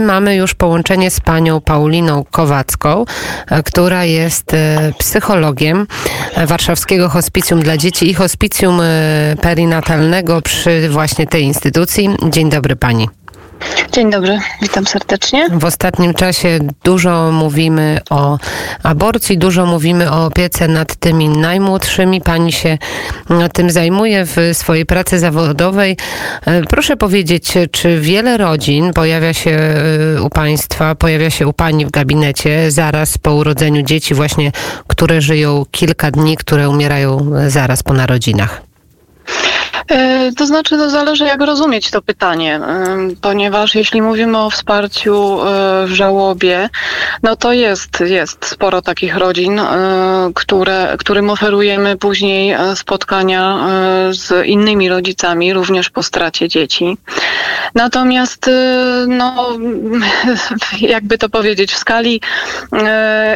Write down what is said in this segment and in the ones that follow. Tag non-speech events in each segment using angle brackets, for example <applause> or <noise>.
Mamy już połączenie z panią Pauliną Kowacką, e, która jest e, psychologiem e, Warszawskiego Hospicjum dla Dzieci i Hospicjum Perinatalnego przy właśnie tej instytucji. Dzień dobry pani. Dzień dobry, witam serdecznie. W ostatnim czasie dużo mówimy o aborcji, dużo mówimy o opiece nad tymi najmłodszymi. Pani się tym zajmuje w swojej pracy zawodowej. E, proszę powiedzieć, czy wiele rodzin pojawia się e, u Państwa, pojawia się u Pani w gabinecie zaraz po urodzeniu dzieci, właśnie które żyją kilka dni, które umierają zaraz po narodzinach? E, to znaczy, to zależy jak rozumieć to pytanie, e, ponieważ jeśli mówimy o wsparciu e, w żałobie, no to jest, jest sporo takich rodzin, które, którym oferujemy później spotkania z innymi rodzicami, również po stracie dzieci. Natomiast, no, <laughs> jakby to powiedzieć, w skali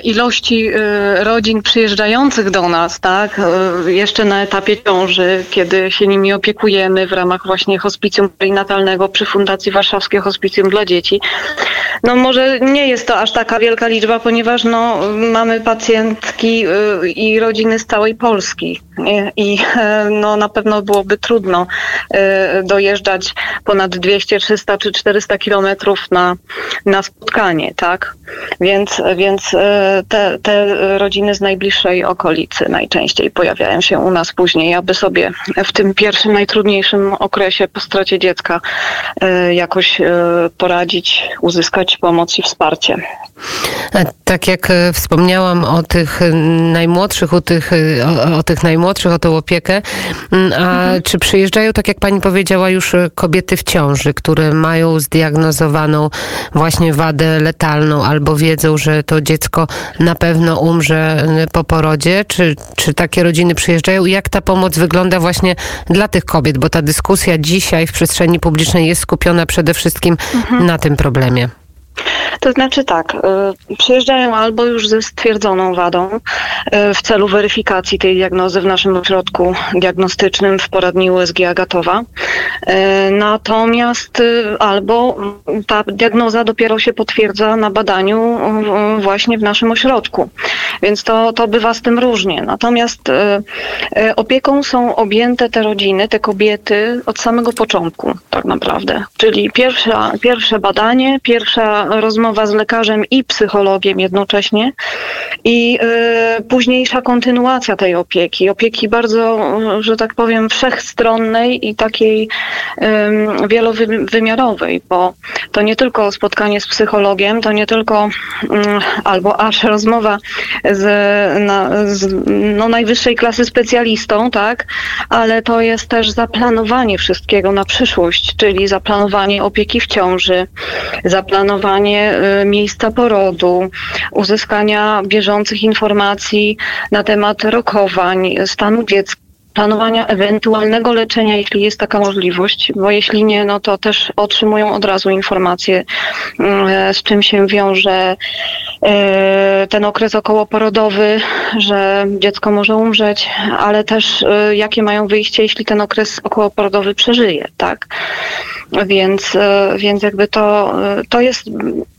ilości rodzin przyjeżdżających do nas, tak, jeszcze na etapie ciąży, kiedy się nimi opiekujemy w ramach właśnie hospicjum perinatalnego przy Fundacji Warszawskie Hospicjum dla Dzieci. No może nie jest to aż taka wielka liczba, ponieważ no, mamy pacjentki y, i rodziny z całej Polski i <laughs> no, na pewno byłoby trudno y, dojeżdżać ponad 200, 300 czy 400 kilometrów na, na spotkanie, tak? Więc, więc e, te, te rodziny z najbliższej okolicy najczęściej pojawiają się u nas później, aby sobie w tym pierwszym, najtrudniejszym okresie po stracie dziecka e, jakoś e, poradzić, uzyskać pomoc i wsparcie. Tak jak wspomniałam o tych najmłodszych, o tych, o, o tych najmłodszych, o tę opiekę, mm, a mhm. czy przyjeżdżają, tak jak pani powiedziała, już kobiety w ciąży, które mają zdiagnozowaną właśnie wadę letalną albo wiedzą, że to dziecko na pewno umrze po porodzie? Czy, czy takie rodziny przyjeżdżają? Jak ta pomoc wygląda właśnie dla tych kobiet? Bo ta dyskusja dzisiaj w przestrzeni publicznej jest skupiona przede wszystkim mhm. na tym problemie. To znaczy tak, y, przyjeżdżają albo już ze stwierdzoną wadą y, w celu weryfikacji tej diagnozy w naszym ośrodku diagnostycznym w poradni USG Agatowa. Y, natomiast albo ta diagnoza dopiero się potwierdza na badaniu właśnie w naszym ośrodku. Więc to, to bywa z tym różnie. Natomiast opieką są objęte te rodziny, te kobiety od samego początku tak naprawdę. Czyli pierwsza, pierwsze badanie, pierwsza rozmowa z lekarzem i psychologiem jednocześnie i y, późniejsza kontynuacja tej opieki. Opieki bardzo, że tak powiem, wszechstronnej i takiej y, wielowymiarowej, bo to nie tylko spotkanie z psychologiem, to nie tylko y, albo aż rozmowa z, na, z no, najwyższej klasy specjalistą, tak, ale to jest też zaplanowanie wszystkiego na przyszłość, czyli zaplanowanie opieki w ciąży, zaplanowanie Y, miejsca porodu, uzyskania bieżących informacji na temat rokowań, stanu dziecka planowania ewentualnego leczenia, jeśli jest taka możliwość, bo jeśli nie, no to też otrzymują od razu informacje, y, z czym się wiąże ten okres okołoporodowy, że dziecko może umrzeć, ale też jakie mają wyjście, jeśli ten okres okołoporodowy przeżyje, tak? Więc, e, więc jakby to, e, to jest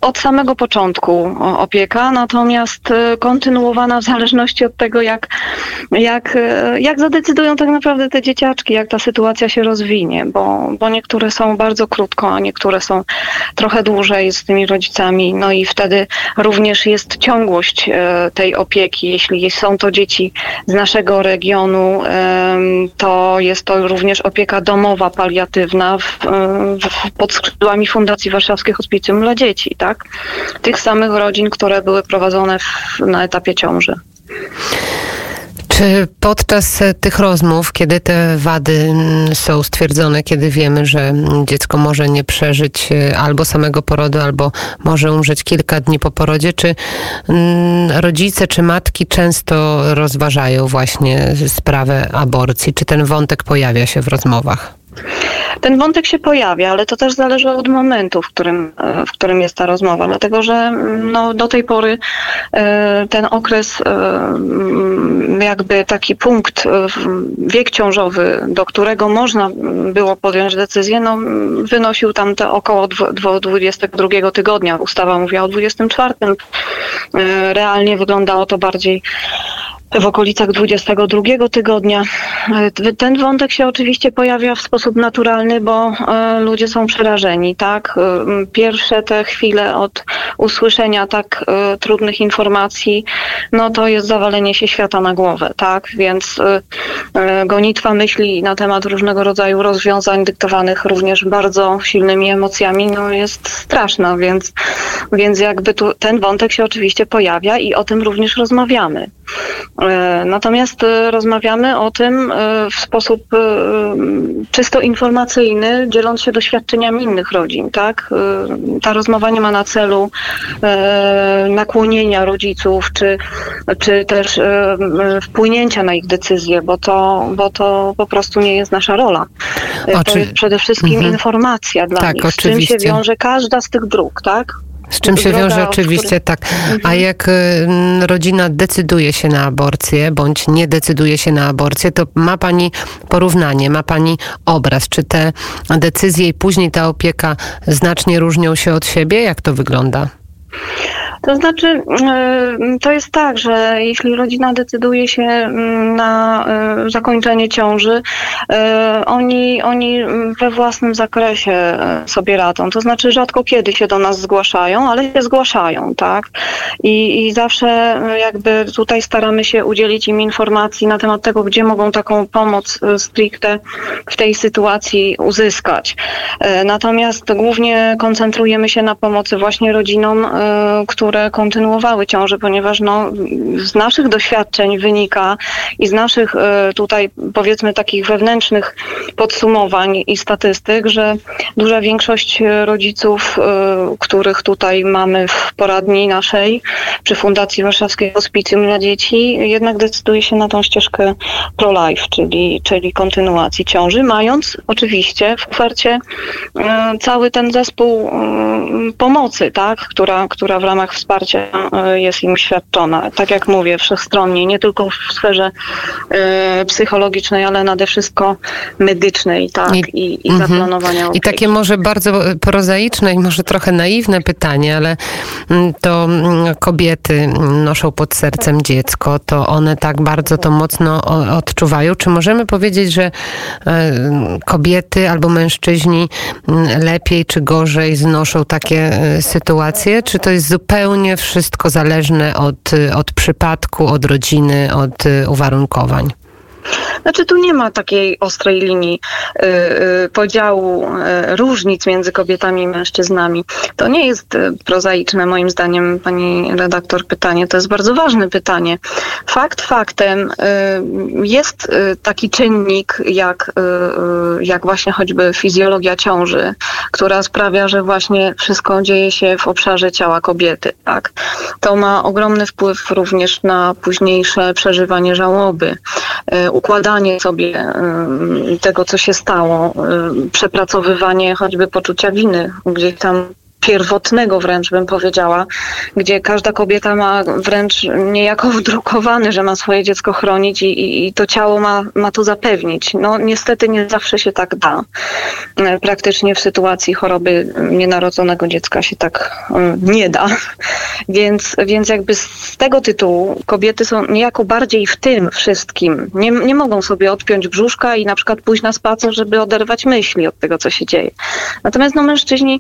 od samego początku opieka, natomiast e, kontynuowana w zależności od tego, jak, jak, jak zadecydują tak naprawdę te dzieciaczki, jak ta sytuacja się rozwinie, bo, bo niektóre są bardzo krótko, a niektóre są trochę dłużej z tymi rodzicami, no i wtedy również jest ciągłość tej opieki. Jeśli są to dzieci z naszego regionu, to jest to również opieka domowa, paliatywna w, pod skrzydłami Fundacji Warszawskie Hospicjum dla Dzieci, tak? Tych samych rodzin, które były prowadzone w, na etapie ciąży. Czy podczas tych rozmów, kiedy te wady mm, są stwierdzone, kiedy wiemy, że dziecko może nie przeżyć e, albo samego porodu, albo może umrzeć kilka dni po porodzie, czy mm, rodzice czy matki często rozważają właśnie sprawę aborcji? Czy ten wątek pojawia się w rozmowach? Ten wątek się pojawia, ale to też zależy od momentu, w którym, w którym jest ta rozmowa, dlatego że mm, no, do tej pory ten okres, jakby taki punkt, wiek ciążowy, do którego można było podjąć decyzję, no, wynosił tam te około 22 tygodnia. Ustawa mówiła o 24. Realnie wyglądało to bardziej w okolicach 22 tygodnia. Ten wątek się oczywiście pojawia w sposób naturalny, bo e, ludzie są przerażeni, tak? E, pierwsze te chwile od usłyszenia tak e, trudnych informacji, no to jest zawalenie się świata na głowę, tak? Więc gonitwa myśli na temat różnego rodzaju rozwiązań dyktowanych również bardzo silnymi emocjami, no jest straszna, więc, więc jakby tu ten wątek się oczywiście pojawia i o tym również rozmawiamy. E, natomiast e, rozmawiamy o tym e, w sposób czysto informacyjny, dzieląc się doświadczeniami innych rodzin. Tak? Ta rozmowa nie ma na celu nakłonienia rodziców, czy, czy też wpłynięcia na ich decyzje, bo to, bo to po prostu nie jest nasza rola. To jest przede wszystkim mhm. informacja dla tak, nich, z oczywiście. czym się wiąże każda z tych dróg. Tak? Z czym się wiąże oczywiście tak. A mhm. jak y, rodzina decyduje się na aborcję, bądź nie decyduje się na aborcję, to ma Pani porównanie, ma Pani obraz, czy te decyzje i później ta opieka znacznie różnią się od siebie? Jak to wygląda? To znaczy, e, to jest tak, że jeśli rodzina decyduje się mm, na e, zakończenie ciąży, e, oni, oni we własnym zakresie sobie radzą. To znaczy, rzadko kiedy się do nas zgłaszają, ale się zgłaszają, tak? I, i zawsze jakby tutaj staramy się udzielić im informacji na temat tego, gdzie mogą taką pomoc stricte w tej sytuacji uzyskać. Natomiast głównie koncentrujemy się na pomocy właśnie rodzinom, które które kontynuowały ciążę, ponieważ no, z naszych doświadczeń wynika i z naszych e, tutaj powiedzmy takich wewnętrznych podsumowań i statystyk, że duża większość rodziców, e, których tutaj mamy w poradni naszej przy Fundacji Warszawskiej Hospicjum dla Dzieci, jednak decyduje się na tą ścieżkę pro-life, czyli, czyli kontynuacji ciąży, mając oczywiście w ofercie e, cały ten zespół pomocy, tak, która, która w ramach wsparcia e, jest im świadczona. Tak jak mówię, wszechstronnie, nie tylko w sferze e, psychologicznej, ale nade wszystko medycznej, tak, i, i, i mm -hmm. zaplanowania opieki. I takie może bardzo prozaiczne i może trochę naiwne pytanie, ale mm, to mm, kobiety noszą pod sercem dziecko, to one tak bardzo to mocno odczuwają. Czy możemy powiedzieć, że e, kobiety albo mężczyźni mm, lepiej czy gorzej znoszą takie sytuacje? Czy to jest zupełnie zupełnie wszystko zależne od, od przypadku, od rodziny, od y, uwarunkowań. Znaczy tu nie ma takiej ostrej linii y, y, podziału y, różnic między kobietami i mężczyznami. To nie jest y, prozaiczne moim zdaniem, pani redaktor, pytanie. To jest bardzo ważne pytanie. Fakt faktem y, jest y, taki czynnik jak, jak właśnie choćby fizjologia ciąży, która sprawia, że właśnie wszystko dzieje się w obszarze ciała kobiety. Tak? To ma ogromny wpływ również na późniejsze przeżywanie żałoby układanie sobie tego, co się stało, przepracowywanie choćby poczucia winy, gdzieś tam pierwotnego wręcz bym powiedziała, gdzie każda kobieta ma wręcz niejako <laughs> wdrukowany, że ma swoje dziecko chronić i, i, i, to ciało ma, ma to zapewnić. No niestety nie zawsze się tak da. E, praktycznie w sytuacji choroby nienarodzonego dziecka się tak e, nie da. <laughs> Więc, więc jakby z tego tytułu kobiety są niejako bardziej w tym wszystkim. Nie, nie mogą sobie odpiąć brzuszka i na przykład pójść na spacer, żeby oderwać myśli od tego, co się dzieje. Natomiast no mężczyźni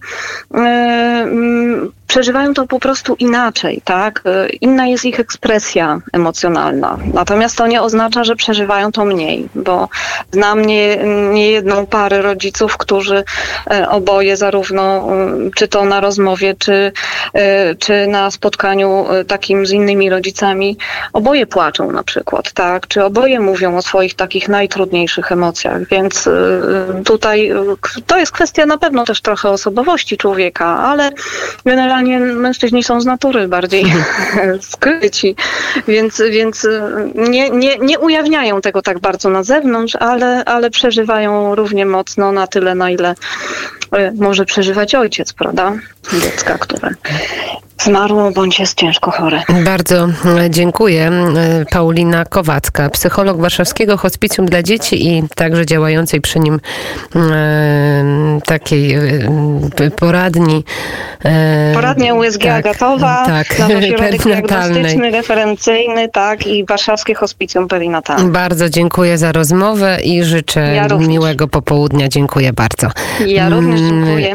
yy, Mm, przeżywają to po prostu inaczej, tak? Inna jest ich ekspresja emocjonalna. Natomiast to nie oznacza, że przeżywają to mniej, bo znam nie, nie jedną parę rodziców, którzy e, oboje zarówno mm, czy to na rozmowie, czy, czy na spotkaniu takim z innymi rodzicami, oboje płaczą na przykład, tak? Czy oboje mówią o swoich takich najtrudniejszych emocjach, więc tutaj to jest kwestia na pewno też trochę osobowości człowieka, ale generalnie mężczyźni są z natury bardziej <laughs> skryci, więc, więc nie, nie, nie ujawniają tego tak bardzo na zewnątrz, ale, ale przeżywają równie mocno na tyle, na ile e, może przeżywać ojciec, prawda? Dziecka, które zmarło bądź jest ciężko chore. Bardzo dziękuję. Paulina Kowacka, psycholog Warszawskiego Hospicjum dla Dzieci i także działającej przy nim takiej poradni. Poradnia USG tak, Agatowa, tak, Ośrodek <laughs> Diagnostyczny, Referencyjny, tak i Warszawskie Hospicjum Perinatalne. Bardzo dziękuję za rozmowę i życzę ja miłego popołudnia. Dziękuję bardzo. Ja również dziękuję.